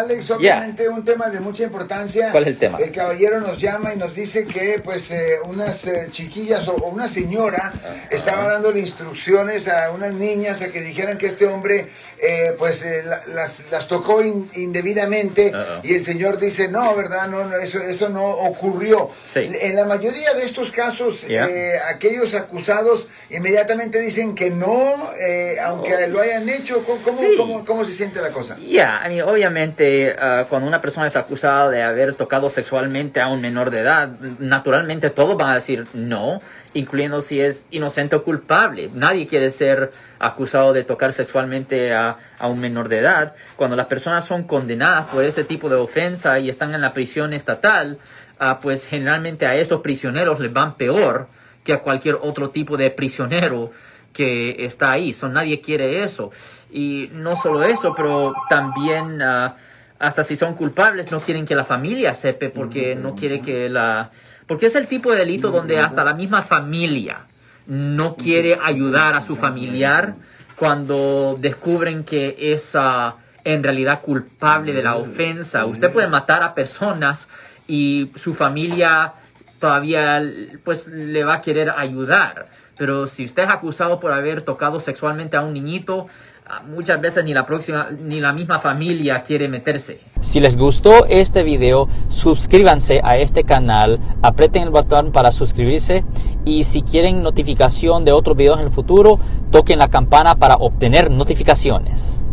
Alex, obviamente un tema de mucha importancia. ¿Cuál es el tema? El caballero nos llama y nos dice que pues eh, unas eh, chiquillas o, una señora estaba dándole instrucciones a unas niñas a que dijeran que este hombre eh, pues las, las, tocó indebidamente y el señor dice, no, ¿verdad? No, eso, eso no ocurrió. En la mayoría de estos casos, aquellos acusados inmediatamente dicen que no, aunque lo hayan hecho. ¿Cómo, cómo, se siente la cosa? Ya, obviamente uh, cuando una persona es acusada de haber tocado sexualmente a un menor de edad, naturalmente todos van a decir no, incluyendo si es inocente o culpable. Nadie quiere ser acusado de tocar sexualmente a, un menor de edad. Cuando las personas son condenadas por ese tipo de ofensa y están en la prisión estatal, uh, pues generalmente a esos prisioneros les van peor que a cualquier otro tipo de prisionero que está ahí. So, nadie quiere eso. Y no solo eso, pero también ah, hasta si son culpables no quieren que la familia sepa porque no quiere que la... Porque es el tipo de delito donde hasta la misma familia no quiere ayudar a su familiar cuando descubren que es ah, en realidad culpable de la ofensa. Usted puede matar a personas y su familia todavía pues le va a querer ayudar. Pero si usted es acusado por haber tocado sexualmente a un niñito, ah, muchas veces ni la próxima ni la misma familia quiere meterse. Si les gustó este video, suscríbanse a este canal, aprieten el botón para suscribirse y si quieren notificación de otros videos en el futuro, toquen la campana para obtener notificaciones.